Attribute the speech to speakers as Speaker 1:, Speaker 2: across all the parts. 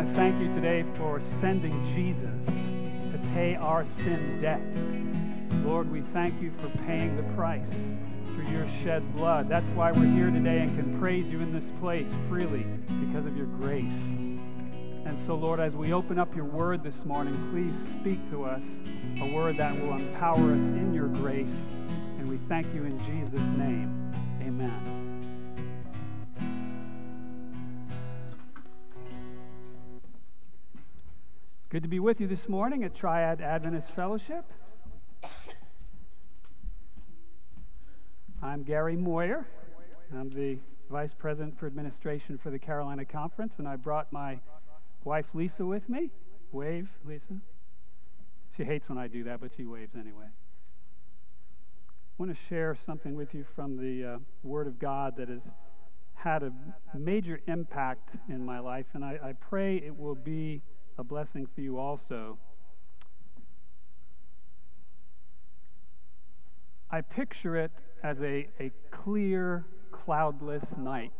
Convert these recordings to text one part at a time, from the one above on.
Speaker 1: to thank you today for sending Jesus to pay our sin debt. Lord, we thank you for paying the price through your shed blood. That's why we're here today and can praise you in this place freely because of your grace. And so, Lord, as we open up your word this morning, please speak to us a word that will empower us in your grace. And we thank you in Jesus' name. Amen. Good to be with you this morning at Triad Adventist Fellowship. I'm Gary Moyer. I'm the Vice President for Administration for the Carolina Conference, and I brought my wife Lisa with me. Wave, Lisa. She hates when I do that, but she waves anyway. I want to share something with you from the uh, Word of God that has had a major impact in my life, and I, I pray it will be a blessing for you also. I picture it as a, a clear, cloudless night.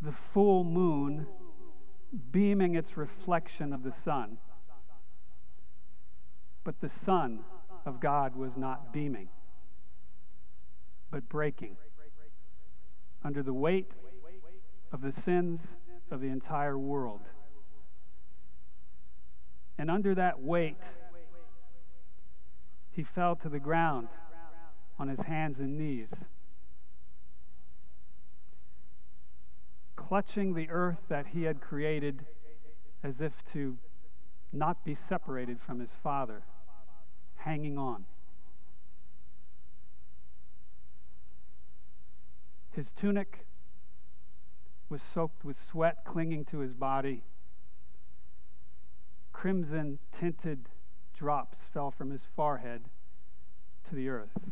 Speaker 1: The full moon beaming its reflection of the sun. But the Son of God was not beaming, but breaking under the weight of the sins of the entire world. And under that weight, he fell to the ground on his hands and knees, clutching the earth that he had created as if to not be separated from his Father, hanging on. His tunic was soaked with sweat clinging to his body. Crimson tinted drops fell from his forehead to the earth.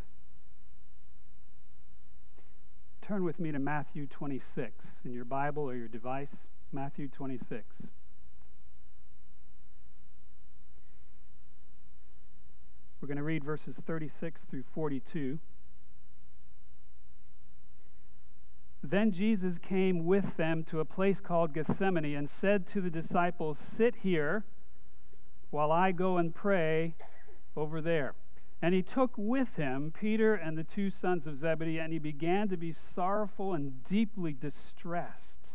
Speaker 1: Turn with me to Matthew 26 in your Bible or your device. Matthew 26. We're going to read verses 36 through 42. Then Jesus came with them to a place called Gethsemane and said to the disciples, Sit here while I go and pray over there. And he took with him Peter and the two sons of Zebedee, and he began to be sorrowful and deeply distressed.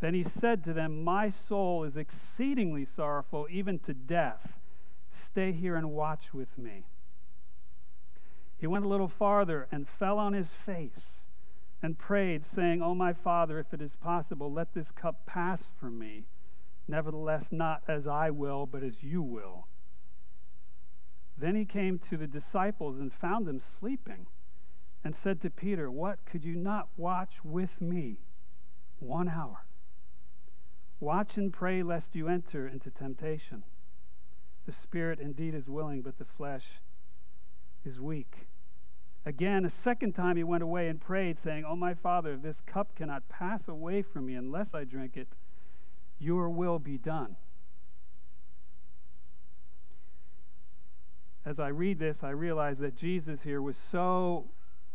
Speaker 1: Then he said to them, My soul is exceedingly sorrowful, even to death. Stay here and watch with me. He went a little farther and fell on his face and prayed, saying, O my Father, if it is possible, let this cup pass from me. Nevertheless, not as I will, but as you will. Then he came to the disciples and found them sleeping, and said to Peter, What, could you not watch with me one hour? Watch and pray lest you enter into temptation. The spirit indeed is willing, but the flesh is weak. Again, a second time he went away and prayed, saying, Oh, my Father, this cup cannot pass away from me unless I drink it, your will be done. As I read this, I realize that Jesus here was so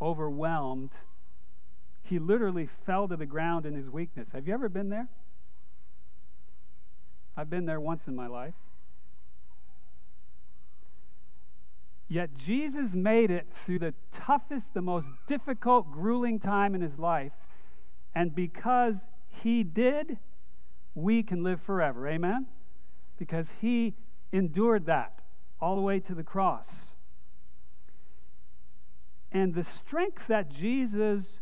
Speaker 1: overwhelmed, he literally fell to the ground in his weakness. Have you ever been there? I've been there once in my life. Yet Jesus made it through the toughest, the most difficult, grueling time in his life. And because he did, we can live forever. Amen? Because he endured that all the way to the cross. And the strength that Jesus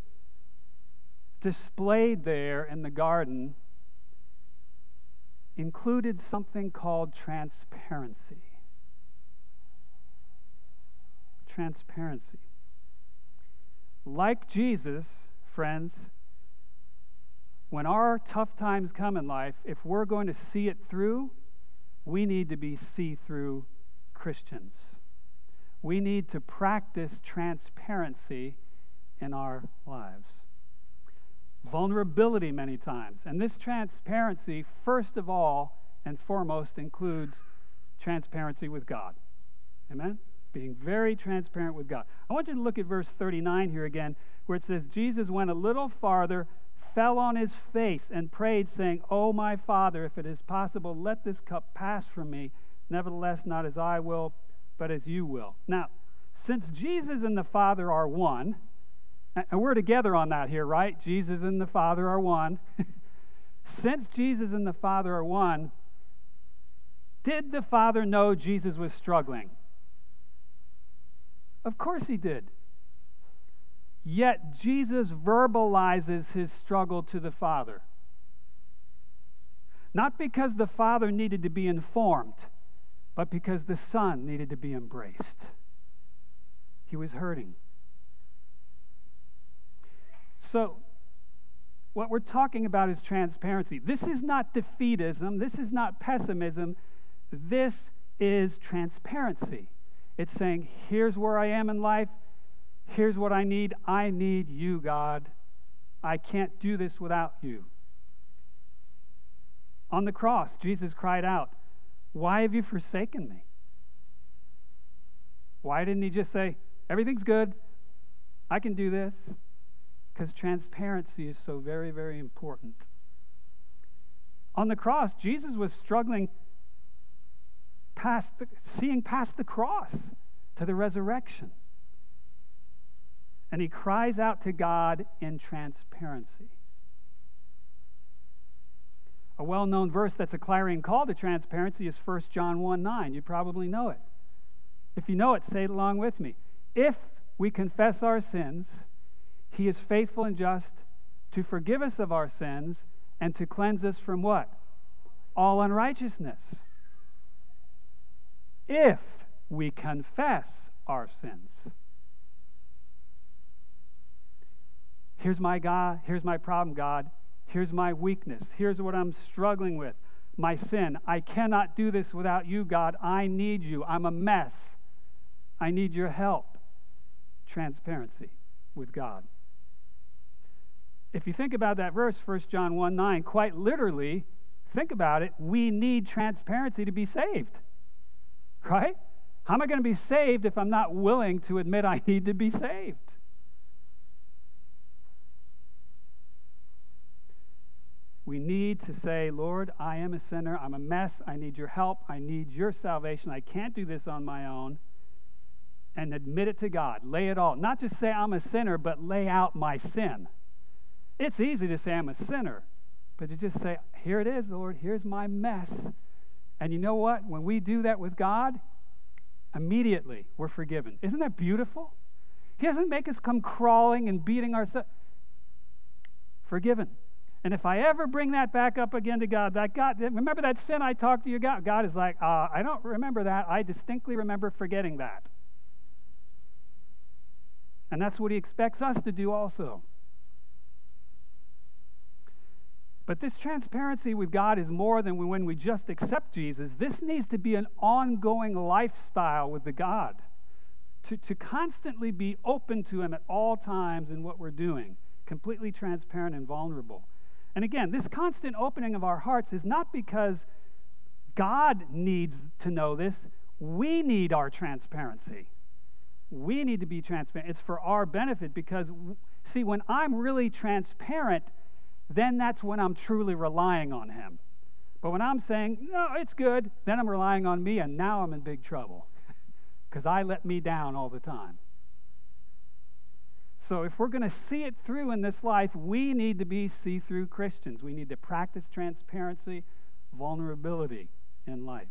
Speaker 1: displayed there in the garden included something called transparency. Transparency. Like Jesus, friends, when our tough times come in life, if we're going to see it through, we need to be see through Christians. We need to practice transparency in our lives. Vulnerability, many times. And this transparency, first of all and foremost, includes transparency with God. Amen? Being very transparent with God. I want you to look at verse 39 here again, where it says, Jesus went a little farther, fell on his face, and prayed, saying, Oh, my Father, if it is possible, let this cup pass from me. Nevertheless, not as I will, but as you will. Now, since Jesus and the Father are one, and we're together on that here, right? Jesus and the Father are one. since Jesus and the Father are one, did the Father know Jesus was struggling? Of course he did. Yet Jesus verbalizes his struggle to the Father. Not because the Father needed to be informed, but because the Son needed to be embraced. He was hurting. So, what we're talking about is transparency. This is not defeatism, this is not pessimism, this is transparency. It's saying, here's where I am in life. Here's what I need. I need you, God. I can't do this without you. On the cross, Jesus cried out, Why have you forsaken me? Why didn't he just say, Everything's good. I can do this? Because transparency is so very, very important. On the cross, Jesus was struggling past the, seeing past the cross to the resurrection. And he cries out to God in transparency. A well known verse that's a clarion call to transparency is 1 John 1 9. You probably know it. If you know it, say it along with me. If we confess our sins, he is faithful and just to forgive us of our sins and to cleanse us from what? All unrighteousness if we confess our sins. Here's my God, here's my problem, God. Here's my weakness. Here's what I'm struggling with. My sin. I cannot do this without you, God. I need you. I'm a mess. I need your help. Transparency with God. If you think about that verse, 1 John 1 9, quite literally, think about it, we need transparency to be saved. Right? How am I going to be saved if I'm not willing to admit I need to be saved? We need to say, Lord, I am a sinner. I'm a mess. I need your help. I need your salvation. I can't do this on my own. And admit it to God. Lay it all. Not just say I'm a sinner, but lay out my sin. It's easy to say I'm a sinner, but to just say, Here it is, Lord. Here's my mess. And you know what? When we do that with God, immediately we're forgiven. Isn't that beautiful? He doesn't make us come crawling and beating ourselves. Forgiven. And if I ever bring that back up again to God, that God, remember that sin I talked to you about? God is like, uh, I don't remember that. I distinctly remember forgetting that. And that's what He expects us to do also. But this transparency with God is more than when we just accept Jesus. This needs to be an ongoing lifestyle with the God. To, to constantly be open to Him at all times in what we're doing, completely transparent and vulnerable. And again, this constant opening of our hearts is not because God needs to know this, we need our transparency. We need to be transparent. It's for our benefit because, see, when I'm really transparent, then that's when I'm truly relying on Him. But when I'm saying, no, it's good, then I'm relying on me, and now I'm in big trouble because I let me down all the time. So, if we're going to see it through in this life, we need to be see through Christians. We need to practice transparency, vulnerability in life.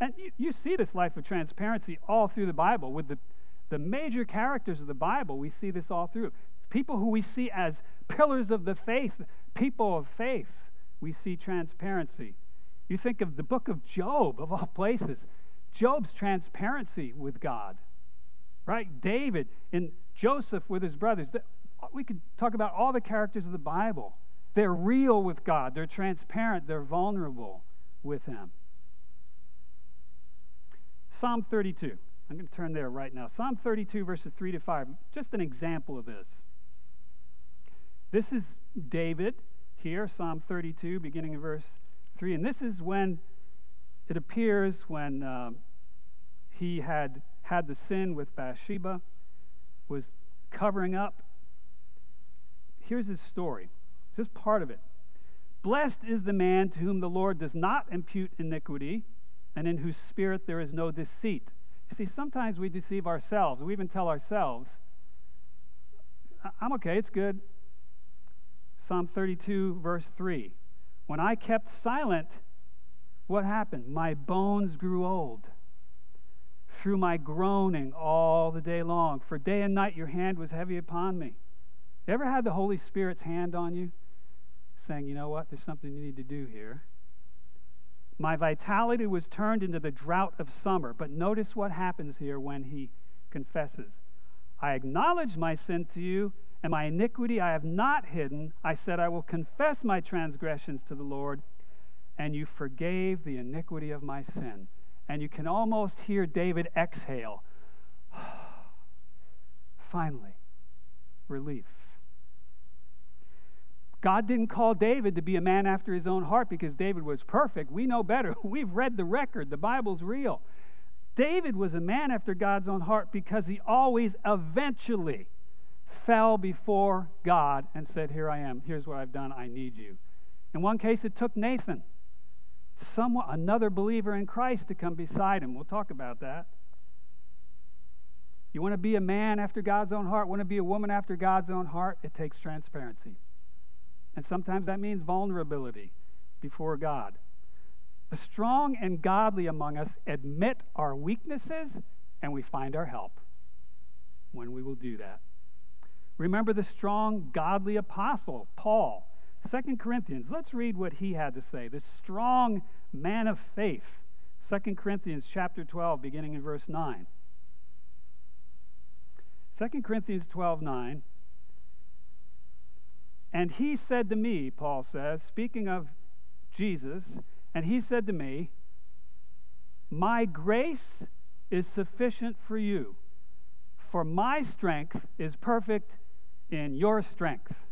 Speaker 1: And you, you see this life of transparency all through the Bible. With the, the major characters of the Bible, we see this all through people who we see as pillars of the faith, people of faith, we see transparency. You think of the book of Job, of all places, Job's transparency with God, right? David and Joseph with his brothers. We could talk about all the characters of the Bible. They're real with God, they're transparent, they're vulnerable with Him. Psalm 32. I'm going to turn there right now. Psalm 32, verses 3 to 5. Just an example of this. This is David here, Psalm 32, beginning in verse 3. And this is when it appears when uh, he had had the sin with Bathsheba, was covering up. Here's his story, just part of it. Blessed is the man to whom the Lord does not impute iniquity, and in whose spirit there is no deceit. You see, sometimes we deceive ourselves. We even tell ourselves, I'm okay, it's good. Psalm 32, verse 3. When I kept silent, what happened? My bones grew old through my groaning all the day long. For day and night your hand was heavy upon me. You ever had the Holy Spirit's hand on you? Saying, you know what, there's something you need to do here. My vitality was turned into the drought of summer. But notice what happens here when he confesses. I acknowledge my sin to you, and my iniquity I have not hidden. I said, I will confess my transgressions to the Lord, and you forgave the iniquity of my sin. And you can almost hear David exhale. Finally, relief. God didn't call David to be a man after his own heart because David was perfect. We know better. We've read the record, the Bible's real. David was a man after God's own heart because he always eventually fell before God and said, Here I am. Here's what I've done. I need you. In one case, it took Nathan, someone, another believer in Christ, to come beside him. We'll talk about that. You want to be a man after God's own heart, want to be a woman after God's own heart? It takes transparency. And sometimes that means vulnerability before God. The strong and godly among us admit our weaknesses and we find our help when we will do that. Remember the strong, godly apostle, Paul. Second Corinthians, let's read what he had to say. The strong man of faith. Second Corinthians chapter 12, beginning in verse 9. 2 Corinthians 12, 9. And he said to me, Paul says, speaking of Jesus, and he said to me, My grace is sufficient for you, for my strength is perfect in your strength.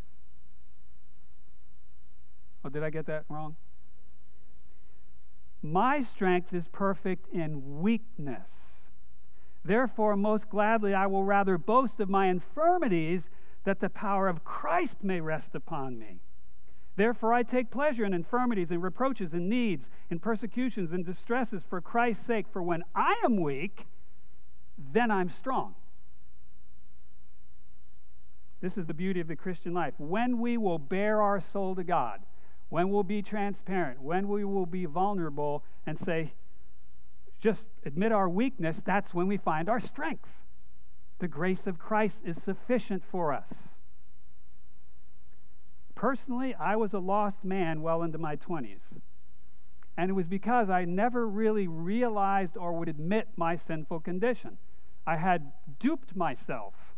Speaker 1: Oh, did I get that wrong? My strength is perfect in weakness. Therefore, most gladly, I will rather boast of my infirmities that the power of Christ may rest upon me. Therefore, I take pleasure in infirmities and reproaches and needs, in persecutions and distresses for Christ's sake. For when I am weak, then I'm strong. This is the beauty of the Christian life. When we will bare our soul to God, when we'll be transparent, when we will be vulnerable and say, just admit our weakness, that's when we find our strength. The grace of Christ is sufficient for us. Personally, I was a lost man well into my 20s. And it was because I never really realized or would admit my sinful condition. I had duped myself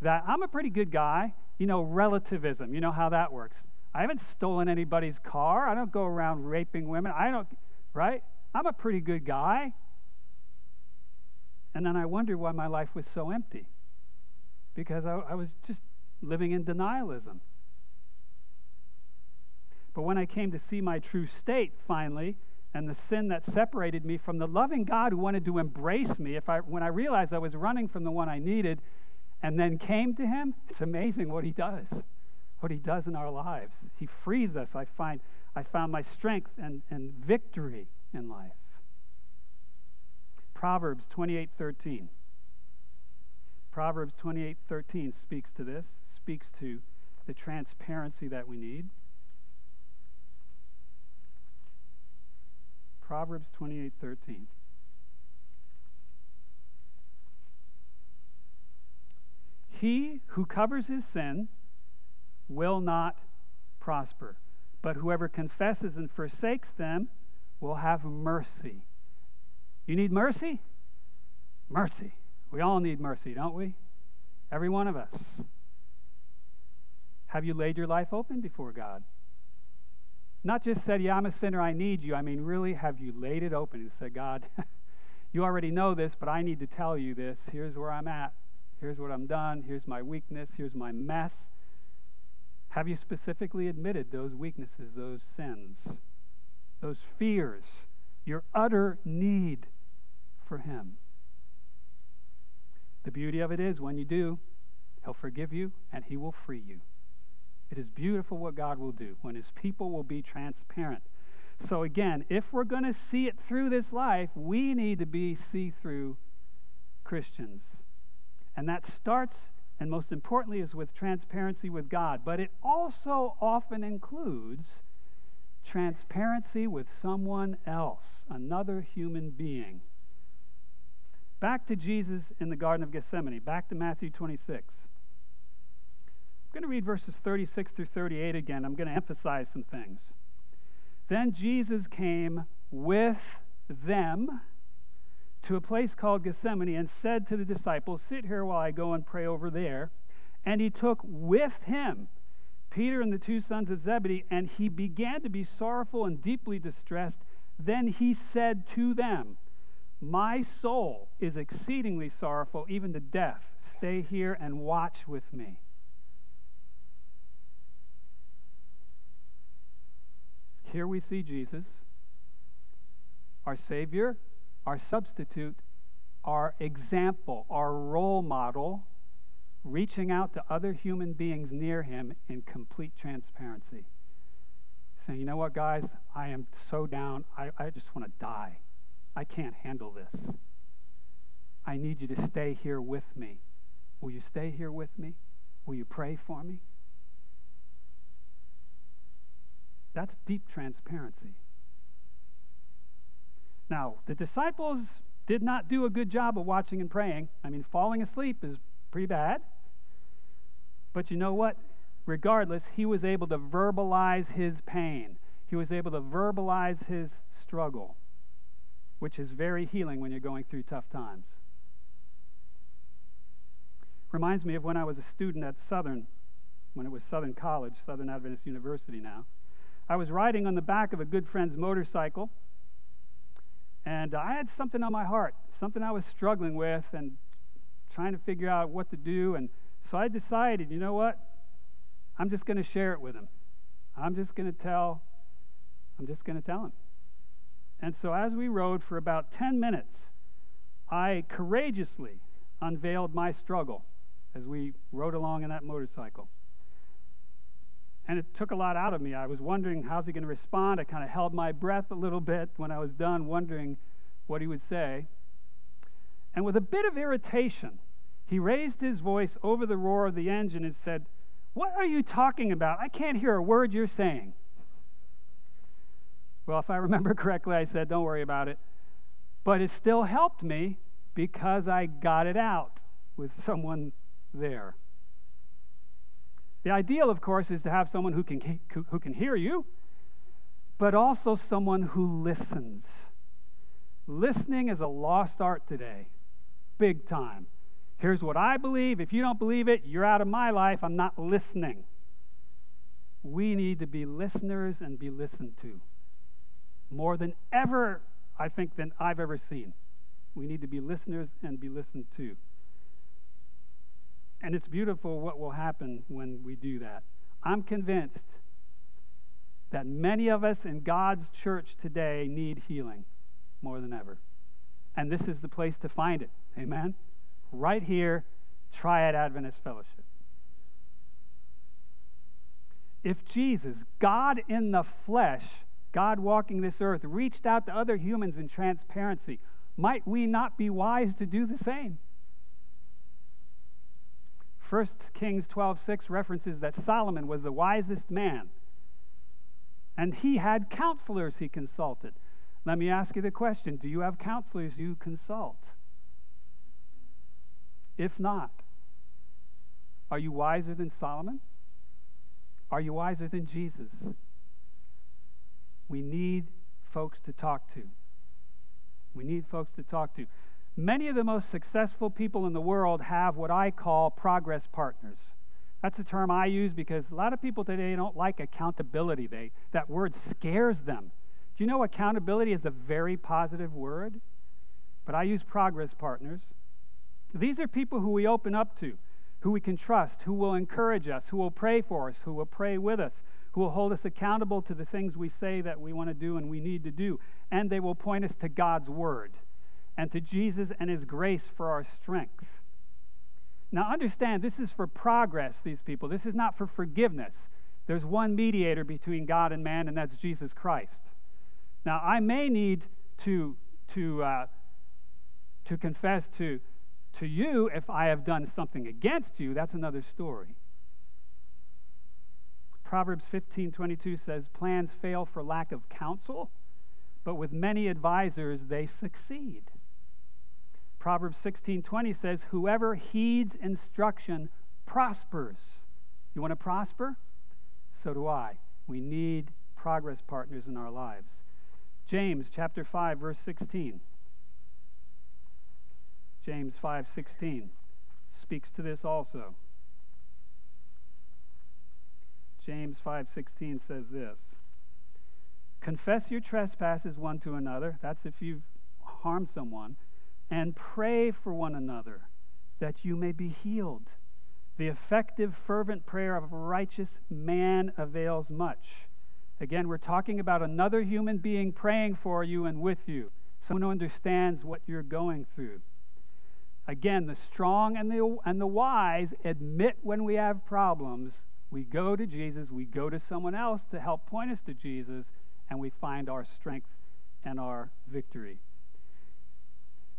Speaker 1: that I'm a pretty good guy. You know, relativism, you know how that works. I haven't stolen anybody's car. I don't go around raping women. I don't, right? I'm a pretty good guy. And then I wondered why my life was so empty because I, I was just living in denialism. But when I came to see my true state finally, and the sin that separated me from the loving God who wanted to embrace me, if I, when I realized I was running from the one I needed and then came to Him, it's amazing what He does, what He does in our lives. He frees us. I, find, I found my strength and, and victory in life. Proverbs 28:13. Proverbs 28:13 speaks to this, speaks to the transparency that we need. Proverbs 28:13. He who covers his sin will not prosper, but whoever confesses and forsakes them will have mercy. You need mercy? Mercy. We all need mercy, don't we? Every one of us. Have you laid your life open before God? Not just said, Yeah, I'm a sinner, I need you. I mean, really, have you laid it open and said, God, you already know this, but I need to tell you this. Here's where I'm at. Here's what I'm done. Here's my weakness. Here's my mess. Have you specifically admitted those weaknesses, those sins, those fears, your utter need for Him. The beauty of it is, when you do, He'll forgive you and He will free you. It is beautiful what God will do when His people will be transparent. So, again, if we're going to see it through this life, we need to be see through Christians. And that starts, and most importantly, is with transparency with God. But it also often includes transparency with someone else, another human being. Back to Jesus in the Garden of Gethsemane, back to Matthew 26. I'm going to read verses 36 through 38 again. I'm going to emphasize some things. Then Jesus came with them to a place called Gethsemane and said to the disciples, Sit here while I go and pray over there. And he took with him Peter and the two sons of Zebedee, and he began to be sorrowful and deeply distressed. Then he said to them, My soul is exceedingly sorrowful, even to death. Stay here and watch with me. Here we see Jesus, our Savior, our substitute, our example, our role model, reaching out to other human beings near him in complete transparency. Saying, you know what, guys, I am so down, I, I just want to die. I can't handle this. I need you to stay here with me. Will you stay here with me? Will you pray for me? That's deep transparency. Now, the disciples did not do a good job of watching and praying. I mean, falling asleep is pretty bad. But you know what? Regardless, he was able to verbalize his pain. He was able to verbalize his struggle, which is very healing when you're going through tough times. Reminds me of when I was a student at Southern, when it was Southern College, Southern Adventist University now. I was riding on the back of a good friend's motorcycle, and I had something on my heart, something I was struggling with and trying to figure out what to do. And so I decided, you know what? I'm just going to share it with him. I'm just going to tell, I'm just going to tell him. And so as we rode for about 10 minutes, I courageously unveiled my struggle as we rode along in that motorcycle. And it took a lot out of me. I was wondering how's he going to respond. I kind of held my breath a little bit when I was done, wondering what he would say. And with a bit of irritation, he raised his voice over the roar of the engine and said, What are you talking about? I can't hear a word you're saying. Well, if I remember correctly, I said, Don't worry about it. But it still helped me because I got it out with someone there. The ideal, of course, is to have someone who can, who can hear you, but also someone who listens. Listening is a lost art today, big time. Here's what I believe. If you don't believe it, you're out of my life. I'm not listening. We need to be listeners and be listened to more than ever, I think, than I've ever seen. We need to be listeners and be listened to. And it's beautiful what will happen when we do that. I'm convinced that many of us in God's church today need healing more than ever. And this is the place to find it. Amen? Right here, Triad Adventist Fellowship. If Jesus, God in the flesh, God walking this earth, reached out to other humans in transparency, might we not be wise to do the same? 1 Kings 12:6 references that Solomon was the wisest man. And he had counselors he consulted. Let me ask you the question Do you have counselors you consult? If not, are you wiser than Solomon? Are you wiser than Jesus? We need folks to talk to. We need folks to talk to. Many of the most successful people in the world have what I call progress partners. That's a term I use because a lot of people today don't like accountability. They, that word scares them. Do you know accountability is a very positive word? But I use progress partners. These are people who we open up to, who we can trust, who will encourage us, who will pray for us, who will pray with us, who will hold us accountable to the things we say that we want to do and we need to do. And they will point us to God's word and to Jesus and his grace for our strength. Now, understand, this is for progress, these people. This is not for forgiveness. There's one mediator between God and man, and that's Jesus Christ. Now, I may need to, to, uh, to confess to, to you if I have done something against you. That's another story. Proverbs 15:22 says plans fail for lack of counsel, but with many advisors they succeed. Proverbs 16:20 says whoever heeds instruction prospers. You want to prosper? So do I. We need progress partners in our lives. James chapter 5 verse 16. James 5:16 speaks to this also. James 5:16 says this. Confess your trespasses one to another, that's if you've harmed someone, and pray for one another that you may be healed. The effective fervent prayer of a righteous man avails much. Again, we're talking about another human being praying for you and with you, someone who understands what you're going through. Again, the strong and the, and the wise admit when we have problems we go to Jesus, we go to someone else to help point us to Jesus, and we find our strength and our victory.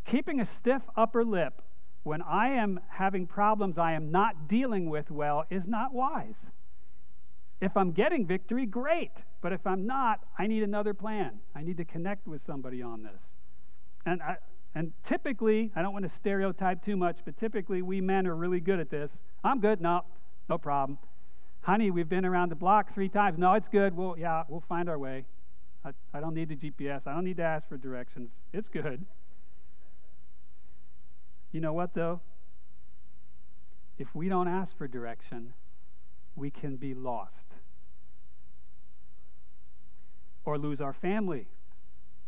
Speaker 1: Keeping a stiff upper lip when I am having problems I am not dealing with well is not wise. If I'm getting victory, great. But if I'm not, I need another plan. I need to connect with somebody on this. And, I, and typically, I don't want to stereotype too much, but typically we men are really good at this. I'm good. No, no problem honey, we've been around the block three times. No, it's good. Well, yeah, we'll find our way. I, I don't need the GPS. I don't need to ask for directions. It's good. You know what, though? If we don't ask for direction, we can be lost or lose our family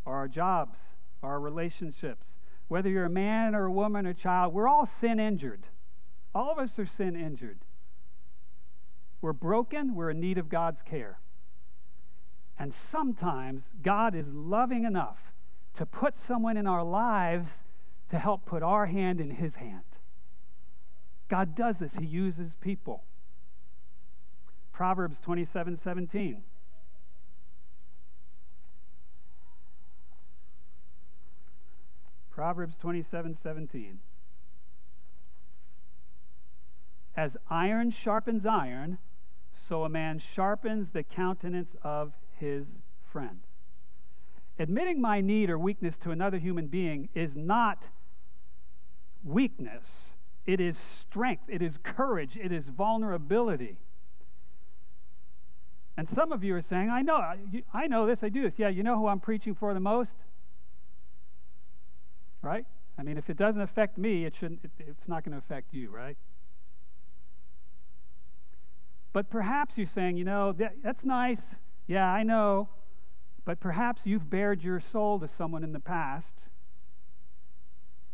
Speaker 1: or our jobs or our relationships. Whether you're a man or a woman or a child, we're all sin injured. All of us are sin injured. We're broken, we're in need of God's care. And sometimes God is loving enough to put someone in our lives to help put our hand in His hand. God does this, He uses people. Proverbs 27 17. Proverbs 27 17. As iron sharpens iron, so a man sharpens the countenance of his friend. Admitting my need or weakness to another human being is not weakness, it is strength, it is courage, it is vulnerability. And some of you are saying, I know, I know this, I do this. Yeah, you know who I'm preaching for the most? Right? I mean, if it doesn't affect me, it shouldn't, it, it's not going to affect you, right? But perhaps you're saying, you know, that, that's nice. Yeah, I know. But perhaps you've bared your soul to someone in the past,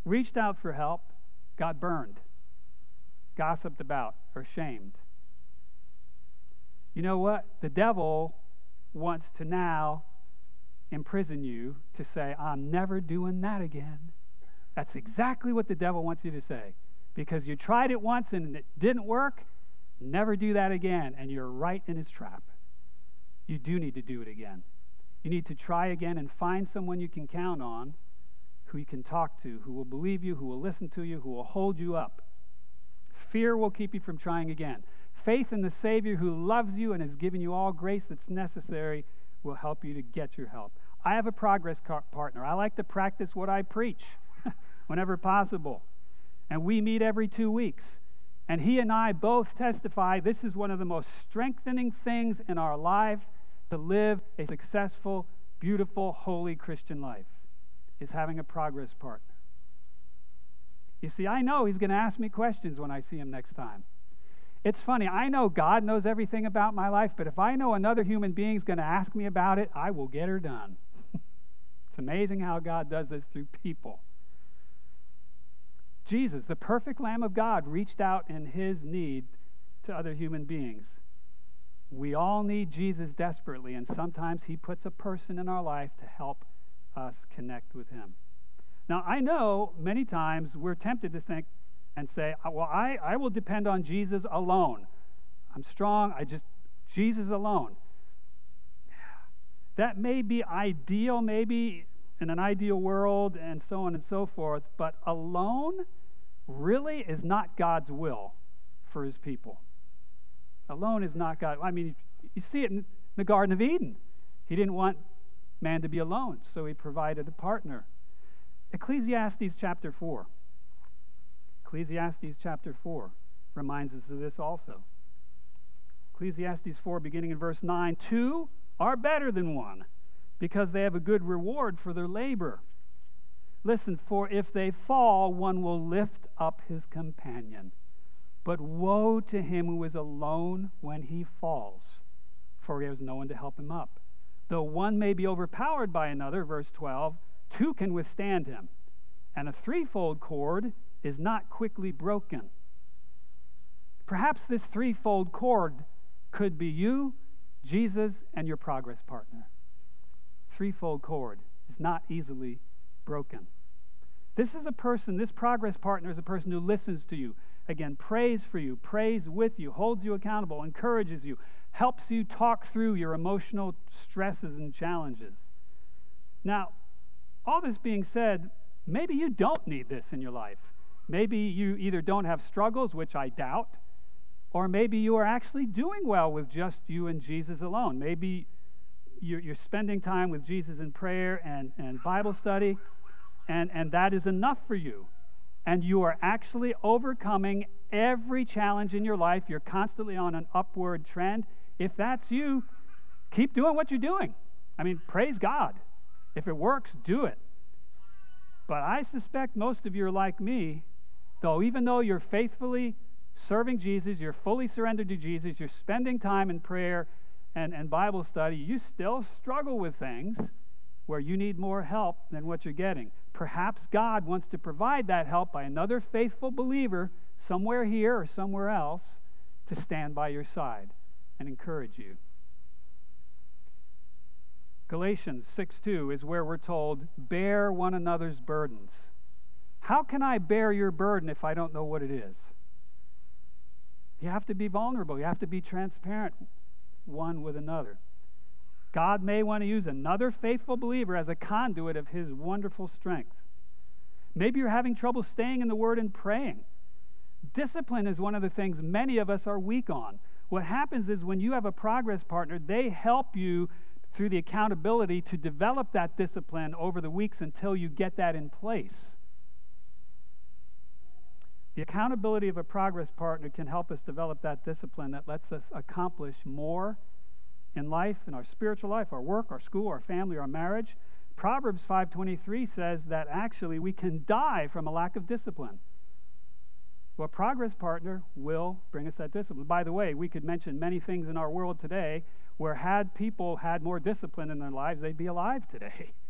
Speaker 1: reached out for help, got burned, gossiped about, or shamed. You know what? The devil wants to now imprison you to say, I'm never doing that again. That's exactly what the devil wants you to say. Because you tried it once and it didn't work, Never do that again, and you're right in his trap. You do need to do it again. You need to try again and find someone you can count on, who you can talk to, who will believe you, who will listen to you, who will hold you up. Fear will keep you from trying again. Faith in the Savior who loves you and has given you all grace that's necessary will help you to get your help. I have a progress partner. I like to practice what I preach whenever possible. And we meet every two weeks. And he and I both testify this is one of the most strengthening things in our life to live a successful, beautiful, holy Christian life is having a progress partner. You see, I know he's going to ask me questions when I see him next time. It's funny, I know God knows everything about my life, but if I know another human being is going to ask me about it, I will get her done. it's amazing how God does this through people. Jesus, the perfect Lamb of God, reached out in his need to other human beings. We all need Jesus desperately, and sometimes he puts a person in our life to help us connect with him. Now, I know many times we're tempted to think and say, uh, well, I, I will depend on Jesus alone. I'm strong, I just, Jesus alone. That may be ideal, maybe in an ideal world, and so on and so forth, but alone really is not God's will for his people. Alone is not God. I mean, you see it in the Garden of Eden. He didn't want man to be alone, so he provided a partner. Ecclesiastes chapter 4. Ecclesiastes chapter 4 reminds us of this also. Ecclesiastes 4, beginning in verse 9 Two are better than one because they have a good reward for their labor. Listen, for if they fall, one will lift up his companion. But woe to him who is alone when he falls, for he has no one to help him up. Though one may be overpowered by another, verse 12, two can withstand him. And a threefold cord is not quickly broken. Perhaps this threefold cord could be you, Jesus, and your progress partner. Threefold cord is not easily broken. This is a person, this progress partner is a person who listens to you, again, prays for you, prays with you, holds you accountable, encourages you, helps you talk through your emotional stresses and challenges. Now, all this being said, maybe you don't need this in your life. Maybe you either don't have struggles, which I doubt, or maybe you are actually doing well with just you and Jesus alone. Maybe you're, you're spending time with Jesus in prayer and, and Bible study, and, and that is enough for you and you are actually overcoming every challenge in your life, you're constantly on an upward trend. If that's you, keep doing what you're doing. I mean, praise God. If it works, do it. But I suspect most of you are like me, though, even though you're faithfully serving Jesus, you're fully surrendered to Jesus, you're spending time in prayer and, and Bible study, you still struggle with things where you need more help than what you're getting. Perhaps God wants to provide that help by another faithful believer somewhere here or somewhere else to stand by your side and encourage you. Galatians 6 2 is where we're told, bear one another's burdens. How can I bear your burden if I don't know what it is? You have to be vulnerable, you have to be transparent one with another. God may want to use another faithful believer as a conduit of his wonderful strength. Maybe you're having trouble staying in the Word and praying. Discipline is one of the things many of us are weak on. What happens is when you have a progress partner, they help you through the accountability to develop that discipline over the weeks until you get that in place. The accountability of a progress partner can help us develop that discipline that lets us accomplish more in life, in our spiritual life, our work, our school, our family, our marriage. Proverbs 5:23 says that actually we can die from a lack of discipline. Well, a progress partner will bring us that discipline. By the way, we could mention many things in our world today where had people had more discipline in their lives, they'd be alive today.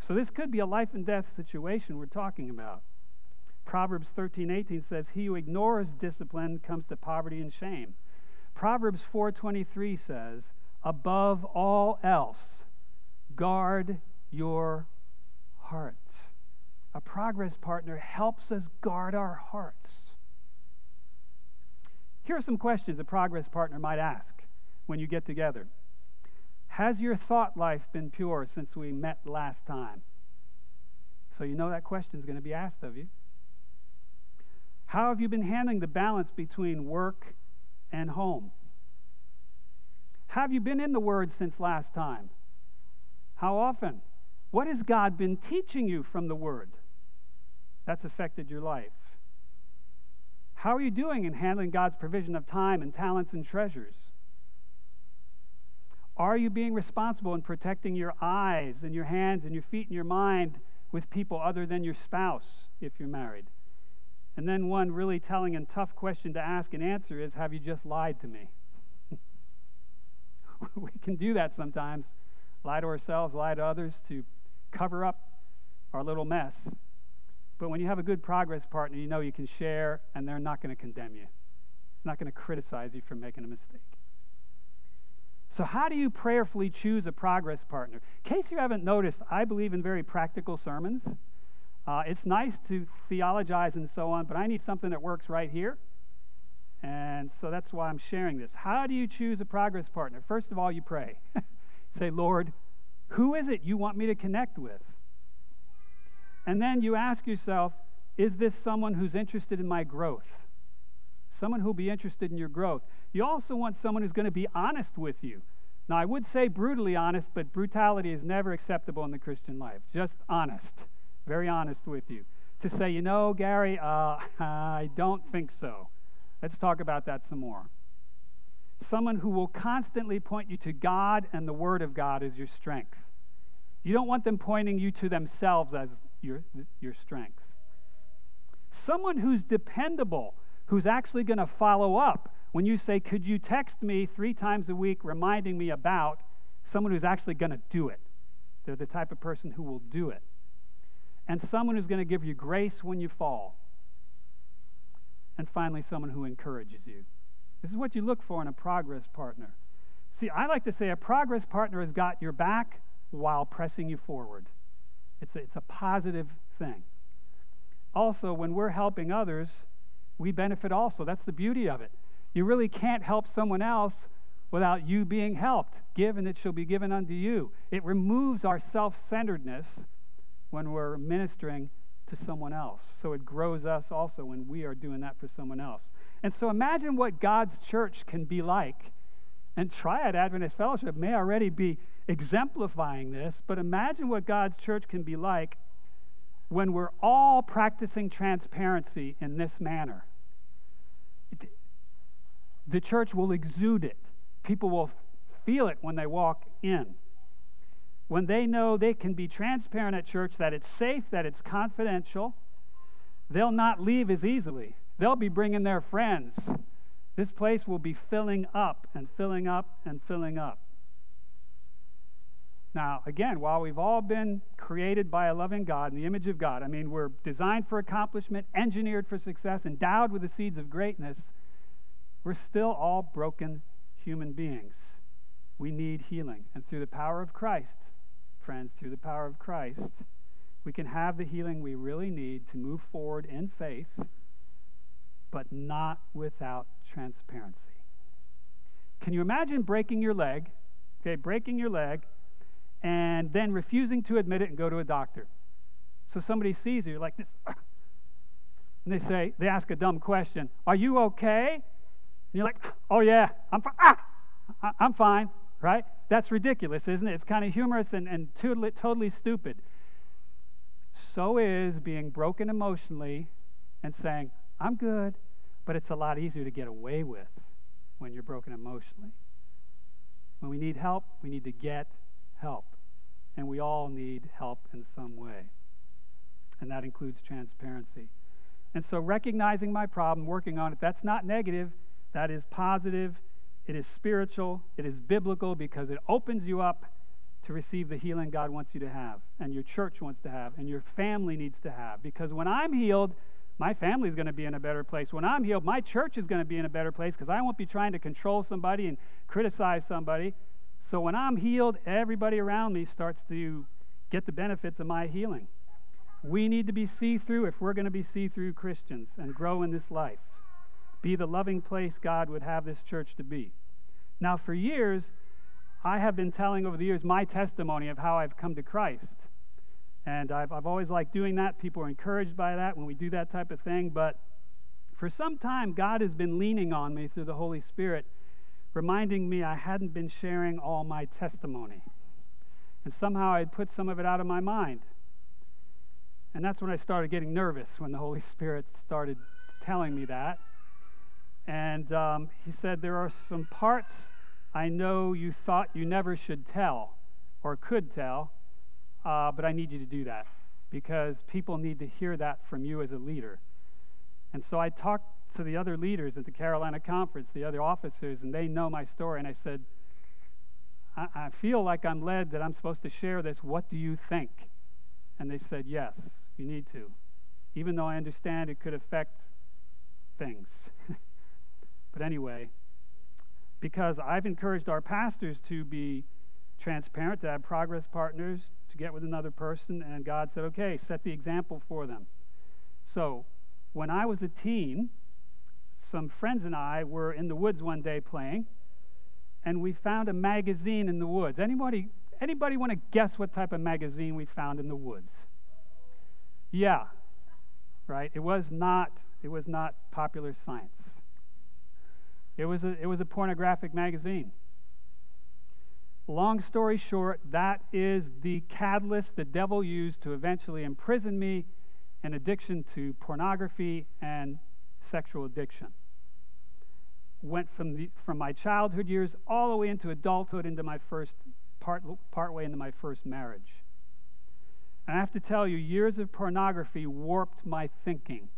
Speaker 1: So this could be a life and death situation we're talking about. Proverbs 13:18 says, "He who ignores discipline comes to poverty and shame." Proverbs 4:23 says, "Above all else, guard your heart." A progress partner helps us guard our hearts. Here are some questions a progress partner might ask when you get together. Has your thought life been pure since we met last time? So you know that question is going to be asked of you. How have you been handling the balance between work and home. Have you been in the Word since last time? How often? What has God been teaching you from the Word that's affected your life? How are you doing in handling God's provision of time and talents and treasures? Are you being responsible in protecting your eyes and your hands and your feet and your mind with people other than your spouse if you're married? And then one really telling and tough question to ask and answer is Have you just lied to me? we can do that sometimes lie to ourselves, lie to others to cover up our little mess. But when you have a good progress partner, you know you can share and they're not going to condemn you, not going to criticize you for making a mistake. So, how do you prayerfully choose a progress partner? In case you haven't noticed, I believe in very practical sermons. Uh, it's nice to theologize and so on, but I need something that works right here. And so that's why I'm sharing this. How do you choose a progress partner? First of all, you pray. Say, Lord, who is it you want me to connect with? And then you ask yourself, is this someone who's interested in my growth? Someone who'll be interested in your growth. You also want someone who's going to be honest with you. Now, I would say brutally honest, but brutality is never acceptable in the Christian life. Just honest, very honest with you. To say, you know, Gary, uh, I don't think so. Let's talk about that some more. Someone who will constantly point you to God and the Word of God as your strength. You don't want them pointing you to themselves as your, your strength. Someone who's dependable, who's actually going to follow up when you say, Could you text me three times a week reminding me about someone who's actually going to do it? They're the type of person who will do it. And someone who's going to give you grace when you fall. And finally, someone who encourages you. This is what you look for in a progress partner. See, I like to say a progress partner has got your back while pressing you forward. It's a, it's a positive thing. Also, when we're helping others, we benefit also. That's the beauty of it. You really can't help someone else without you being helped. Give and it shall be given unto you. It removes our self centeredness when we're ministering to someone else. So it grows us also when we are doing that for someone else. And so imagine what God's church can be like. And Triad Adventist Fellowship may already be exemplifying this, but imagine what God's church can be like when we're all practicing transparency in this manner the church will exude it. People will feel it when they walk in. When they know they can be transparent at church, that it's safe, that it's confidential, they'll not leave as easily. They'll be bringing their friends. This place will be filling up and filling up and filling up. Now, again, while we've all been created by a loving God in the image of God, I mean, we're designed for accomplishment, engineered for success, endowed with the seeds of greatness we're still all broken human beings. We need healing. And through the power of Christ, friends, through the power of Christ, we can have the healing we really need to move forward in faith, but not without transparency. Can you imagine breaking your leg, okay, breaking your leg, and then refusing to admit it and go to a doctor? So somebody sees you like this, and they say, they ask a dumb question Are you okay? And you're like, oh, yeah, I'm, fi- ah, I'm fine, right? That's ridiculous, isn't it? It's kind of humorous and, and totally, totally stupid. So is being broken emotionally and saying, I'm good, but it's a lot easier to get away with when you're broken emotionally. When we need help, we need to get help. And we all need help in some way. And that includes transparency. And so recognizing my problem, working on it, that's not negative. That is positive, it is spiritual, it is biblical because it opens you up to receive the healing God wants you to have, and your church wants to have, and your family needs to have. Because when I'm healed, my family is going to be in a better place. When I'm healed, my church is going to be in a better place because I won't be trying to control somebody and criticize somebody. So when I'm healed, everybody around me starts to get the benefits of my healing. We need to be see through if we're going to be see through Christians and grow in this life be the loving place God would have this church to be. Now, for years, I have been telling over the years my testimony of how I've come to Christ. And I've, I've always liked doing that. People are encouraged by that when we do that type of thing. But for some time, God has been leaning on me through the Holy Spirit, reminding me I hadn't been sharing all my testimony. And somehow I'd put some of it out of my mind. And that's when I started getting nervous when the Holy Spirit started telling me that. And um, he said, There are some parts I know you thought you never should tell or could tell, uh, but I need you to do that because people need to hear that from you as a leader. And so I talked to the other leaders at the Carolina conference, the other officers, and they know my story. And I said, I, I feel like I'm led that I'm supposed to share this. What do you think? And they said, Yes, you need to. Even though I understand it could affect things. But anyway, because I've encouraged our pastors to be transparent, to have progress partners, to get with another person, and God said, okay, set the example for them. So, when I was a teen, some friends and I were in the woods one day playing, and we found a magazine in the woods. Anybody, anybody want to guess what type of magazine we found in the woods? Yeah, right. It was not. It was not Popular Science. It was a, it was a pornographic magazine. Long story short, that is the catalyst the devil used to eventually imprison me in addiction to pornography and sexual addiction. Went from, the, from my childhood years all the way into adulthood, into my first part, part way into my first marriage. And I have to tell you, years of pornography warped my thinking.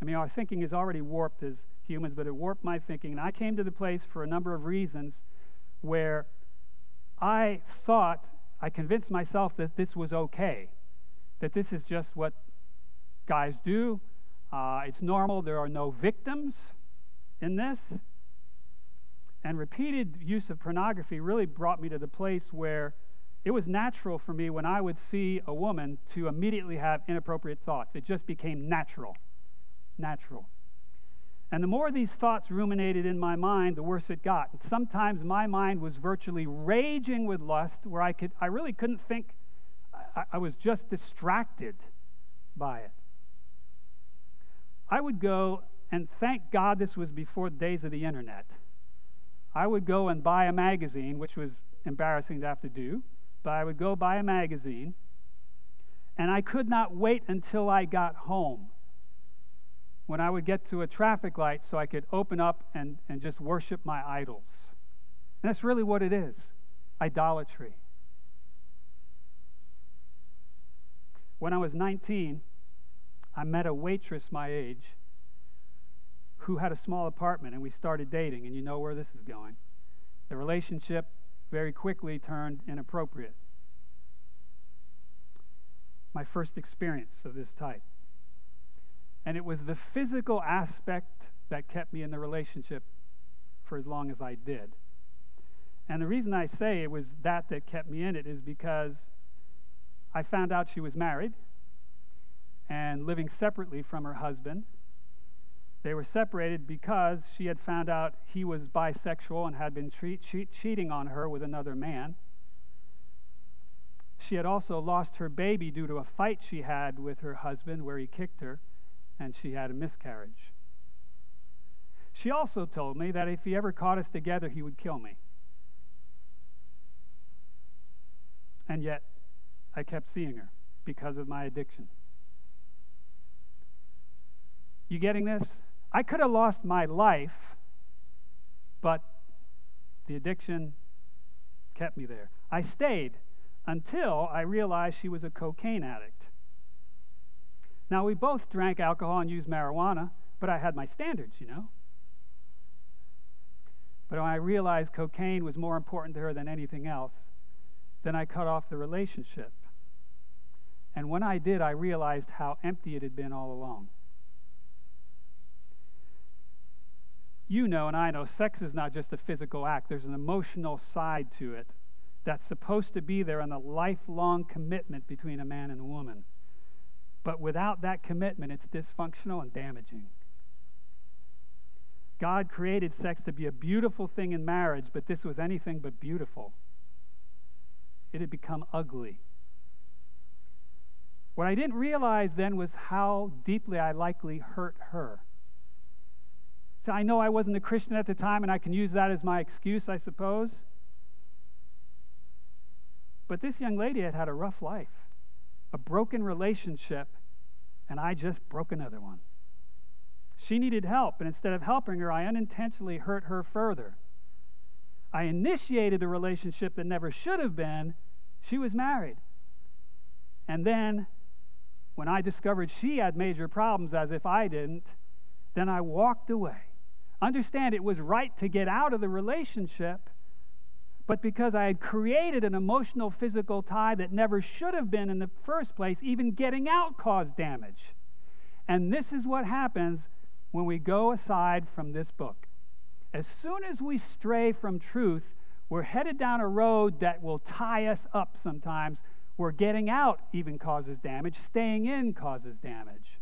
Speaker 1: I mean, our thinking is already warped as humans, but it warped my thinking. And I came to the place for a number of reasons where I thought, I convinced myself that this was okay, that this is just what guys do. Uh, it's normal. There are no victims in this. And repeated use of pornography really brought me to the place where it was natural for me when I would see a woman to immediately have inappropriate thoughts. It just became natural. Natural. And the more these thoughts ruminated in my mind, the worse it got. Sometimes my mind was virtually raging with lust, where I, could, I really couldn't think. I, I was just distracted by it. I would go, and thank God this was before the days of the internet. I would go and buy a magazine, which was embarrassing to have to do, but I would go buy a magazine, and I could not wait until I got home when I would get to a traffic light so I could open up and, and just worship my idols. And that's really what it is idolatry. When I was 19, I met a waitress my age who had a small apartment, and we started dating, and you know where this is going. The relationship very quickly turned inappropriate. My first experience of this type. And it was the physical aspect that kept me in the relationship for as long as I did. And the reason I say it was that that kept me in it is because I found out she was married and living separately from her husband. They were separated because she had found out he was bisexual and had been cheating on her with another man. She had also lost her baby due to a fight she had with her husband where he kicked her and she had a miscarriage. She also told me that if he ever caught us together, he would kill me. And yet, I kept seeing her because of my addiction. You getting this? I could have lost my life, but the addiction kept me there. I stayed until I realized she was a cocaine addict. Now, we both drank alcohol and used marijuana, but I had my standards, you know. But when I realized cocaine was more important to her than anything else, then I cut off the relationship. And when I did, I realized how empty it had been all along. You know, and I know, sex is not just a physical act, there's an emotional side to it that's supposed to be there in the lifelong commitment between a man and a woman. But without that commitment, it's dysfunctional and damaging. God created sex to be a beautiful thing in marriage, but this was anything but beautiful. It had become ugly. What I didn't realize then was how deeply I likely hurt her. So I know I wasn't a Christian at the time, and I can use that as my excuse, I suppose. But this young lady had had a rough life a broken relationship, and I just broke another one. She needed help, and instead of helping her, I unintentionally hurt her further. I initiated a relationship that never should have been. She was married. And then, when I discovered she had major problems, as if I didn't, then I walked away. Understand, it was right to get out of the relationship, but because I had created an emotional physical tie that never should have been in the first place, even getting out caused damage. And this is what happens when we go aside from this book. As soon as we stray from truth, We're headed down a road that will tie us up sometimes, where getting out even causes damage, staying in causes damage.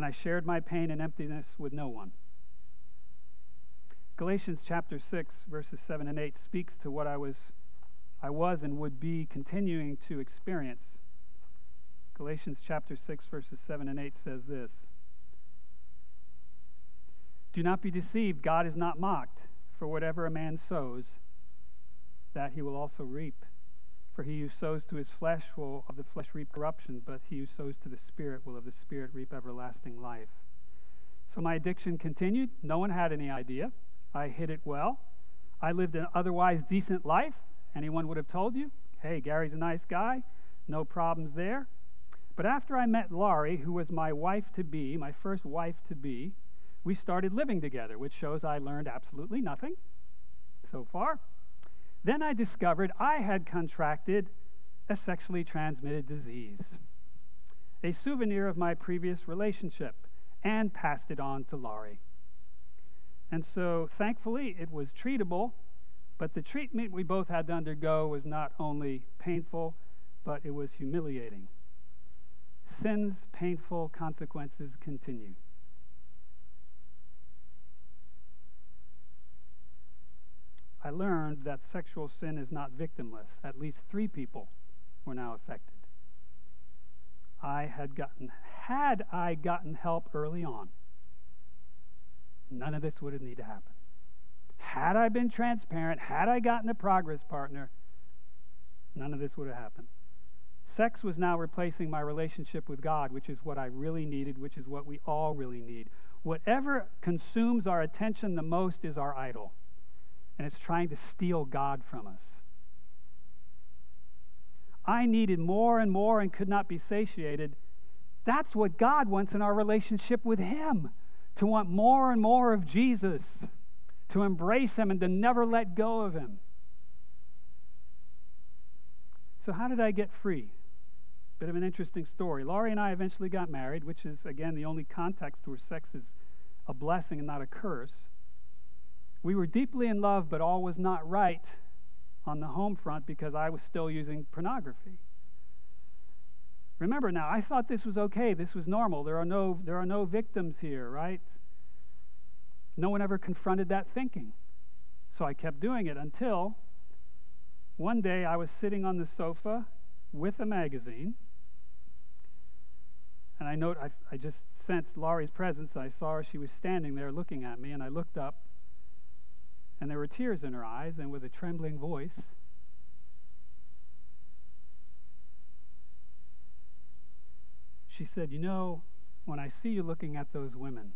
Speaker 1: And I shared my pain and emptiness with no one. Galatians chapter 6, verses 7 and 8 speaks to what I was, I was and would be continuing to experience. Galatians chapter 6, verses 7 and 8 says this Do not be deceived, God is not mocked, for whatever a man sows, that he will also reap. For he who sows to his flesh will of the flesh reap corruption, but he who sows to the Spirit will of the Spirit reap everlasting life. So my addiction continued. No one had any idea. I hid it well. I lived an otherwise decent life. Anyone would have told you, hey, Gary's a nice guy, no problems there. But after I met Laurie, who was my wife to be, my first wife to be, we started living together, which shows I learned absolutely nothing so far. Then I discovered I had contracted a sexually transmitted disease, a souvenir of my previous relationship, and passed it on to Laurie. And so, thankfully, it was treatable, but the treatment we both had to undergo was not only painful, but it was humiliating. Sin's painful consequences continue. I learned that sexual sin is not victimless. At least three people were now affected. I had gotten, had I gotten help early on, none of this would have needed to happen. Had I been transparent, had I gotten a progress partner, none of this would have happened. Sex was now replacing my relationship with God, which is what I really needed, which is what we all really need. Whatever consumes our attention the most is our idol, and it's trying to steal God from us. I needed more and more and could not be satiated. That's what God wants in our relationship with Him to want more and more of Jesus, to embrace Him and to never let go of Him. So, how did I get free? Bit of an interesting story. Laurie and I eventually got married, which is, again, the only context where sex is a blessing and not a curse. We were deeply in love, but all was not right on the home front because I was still using pornography. Remember now, I thought this was okay. This was normal. There are no, there are no victims here, right? No one ever confronted that thinking. So I kept doing it until one day I was sitting on the sofa with a magazine and I note, I, I just sensed Laurie's presence. I saw her. She was standing there looking at me, and I looked up, and there were tears in her eyes, and with a trembling voice, she said, You know, when I see you looking at those women,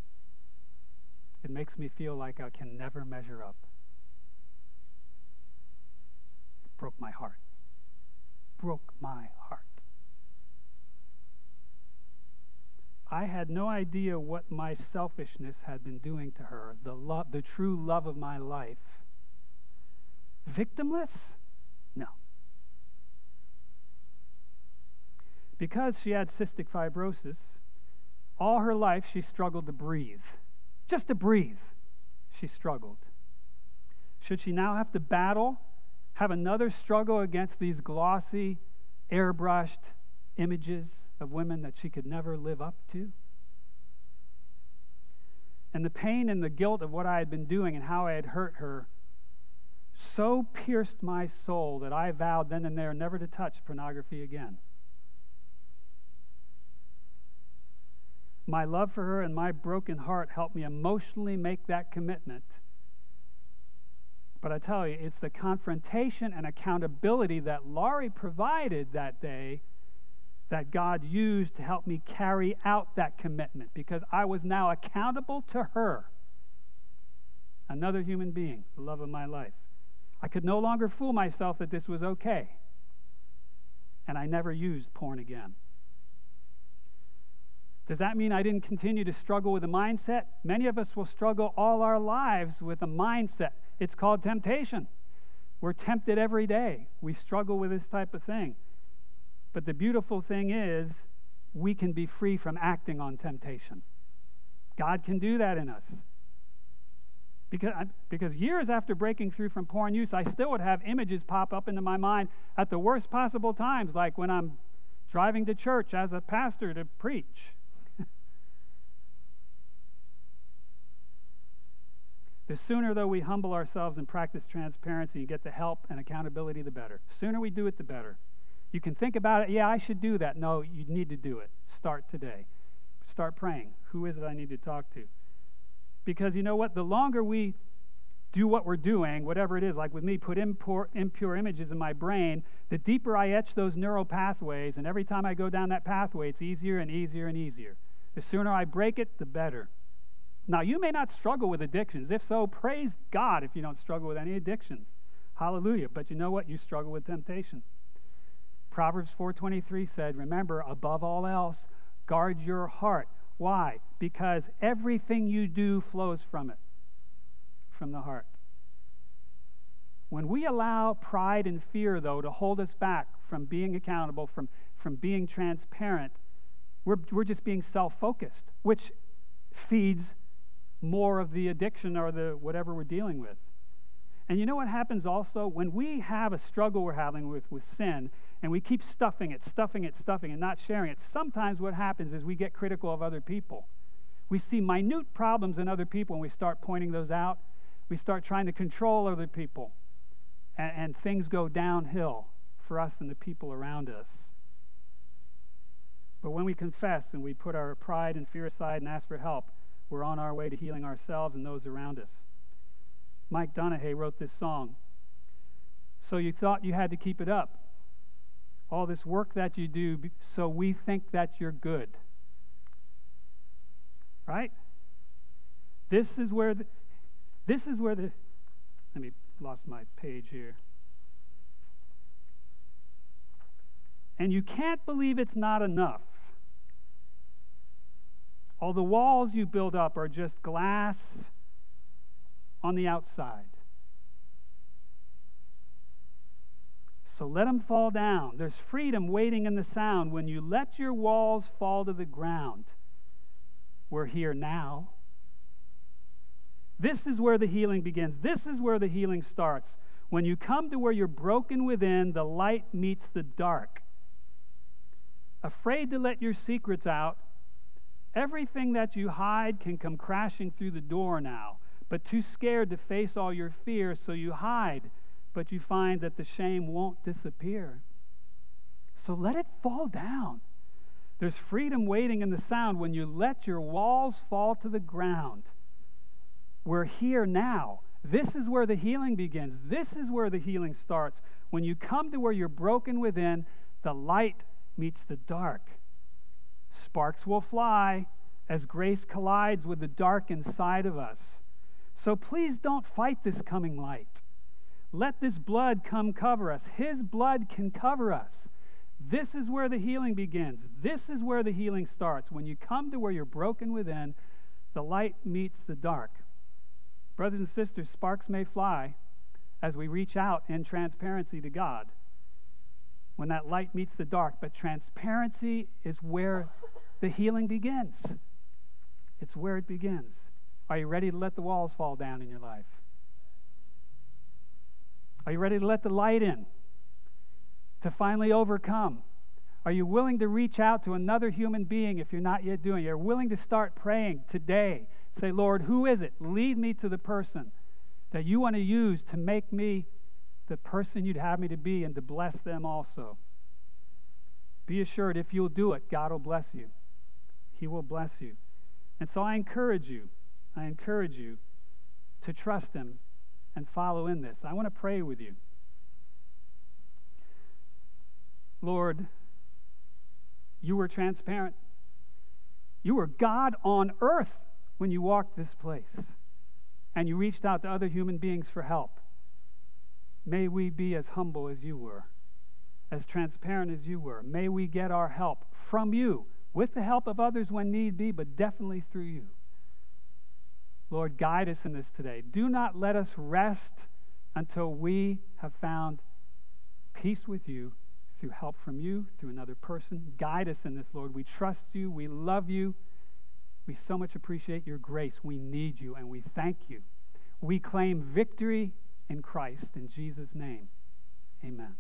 Speaker 1: it makes me feel like I can never measure up. It broke my heart. Broke my heart. I had no idea what my selfishness had been doing to her, the love, the true love of my life. Victimless? No. Because she had cystic fibrosis, all her life she struggled to breathe. Just to breathe, she struggled. Should she now have to battle, have another struggle against these glossy, airbrushed images of women that she could never live up to. And the pain and the guilt of what I had been doing and how I had hurt her so pierced my soul that I vowed then and there never to touch pornography again. My love for her and my broken heart helped me emotionally make that commitment. But I tell you, it's the confrontation and accountability that Laurie provided that day that God used to help me carry out that commitment because I was now accountable to her, another human being, the love of my life. I could no longer fool myself that this was okay. And I never used porn again. Does that mean I didn't continue to struggle with a mindset? Many of us will struggle all our lives with a mindset. It's called temptation. We're tempted every day. We struggle with this type of thing. But the beautiful thing is, we can be free from acting on temptation. God can do that in us. Because, because years after breaking through from porn use, I still would have images pop up into my mind at the worst possible times, like when I'm driving to church as a pastor to preach. the sooner, though, we humble ourselves and practice transparency and get the help and accountability, the better. The sooner we do it, the better. You can think about it, yeah, I should do that. No, you need to do it. Start today. Start praying. Who is it I need to talk to? Because you know what? The longer we do what we're doing, whatever it is, like with me, put impure, impure images in my brain, the deeper I etch those neural pathways, and every time I go down that pathway, it's easier and easier and easier. The sooner I break it, the better. Now, you may not struggle with addictions. If so, praise God if you don't struggle with any addictions. Hallelujah. But you know what? You struggle with temptation. Proverbs 4:23 said, "Remember, above all else, guard your heart, why? Because everything you do flows from it, from the heart. When we allow pride and fear, though, to hold us back from being accountable, from, from being transparent, we're, we're just being self focused, which feeds more of the addiction or the whatever we're dealing with. And you know what happens also? When we have a struggle we're having with, with sin, and we keep stuffing it, stuffing it, stuffing it, not sharing it, sometimes what happens is we get critical of other people. We see minute problems in other people and we start pointing those out. We start trying to control other people. And, and things go downhill for us and the people around us. But when we confess and we put our pride and fear aside and ask for help, we're on our way to healing ourselves and those around us. Mike Donehey wrote this song. So you thought you had to keep it up all this work that you do so we think that you're good. Right? This is where the, this is where the let me lost my page here. And you can't believe it's not enough. All the walls you build up are just glass on the outside. So let them fall down. There's freedom waiting in the sound when you let your walls fall to the ground. We're here now. This is where the healing begins. This is where the healing starts. When you come to where you're broken within, the light meets the dark. Afraid to let your secrets out, everything that you hide can come crashing through the door now. But too scared to face all your fears, so you hide but you find that the shame won't disappear. So let it fall down. There's freedom waiting in the sound when you let your walls fall to the ground. We're here now. This is where the healing begins. This is where the healing starts. When you come to where you're broken within, the light meets the dark. Sparks will fly as grace collides with the dark inside of us. So please don't fight this coming light. Let this blood come cover us. His blood can cover us. This is where the healing begins. This is where the healing starts. When you come to where you're broken within, the light meets the dark. Brothers and sisters, sparks may fly as we reach out in transparency to God when that light meets the dark, but transparency is where the healing begins. It's where it begins. Are you ready to let the walls fall down in your life? Are you ready to let the light in? To finally overcome? Are you willing to reach out to another human being if you're not yet doing it? You're willing to start praying today. Say, Lord, who is it? Lead me to the person that you want to use to make me the person you'd have me to be and to bless them also. Be assured if you'll do it, God will bless you. He will bless you. And so I encourage you, I encourage you to trust Him and follow in this. I want to pray with you. Lord, you were transparent. You were God on earth when you walked this place, and you reached out to other human beings for help. May we be as humble as you were, as transparent as you were. May we get our help from you, with the help of others when need be, but definitely through you. Lord, guide us in this today. Do not let us rest until we have found peace with you through help from you, through another person. Guide us in this, Lord. We trust you. We love you. We so much appreciate your grace. We need you, and we thank you. we claim victory in Christ. In Jesus' name, amen.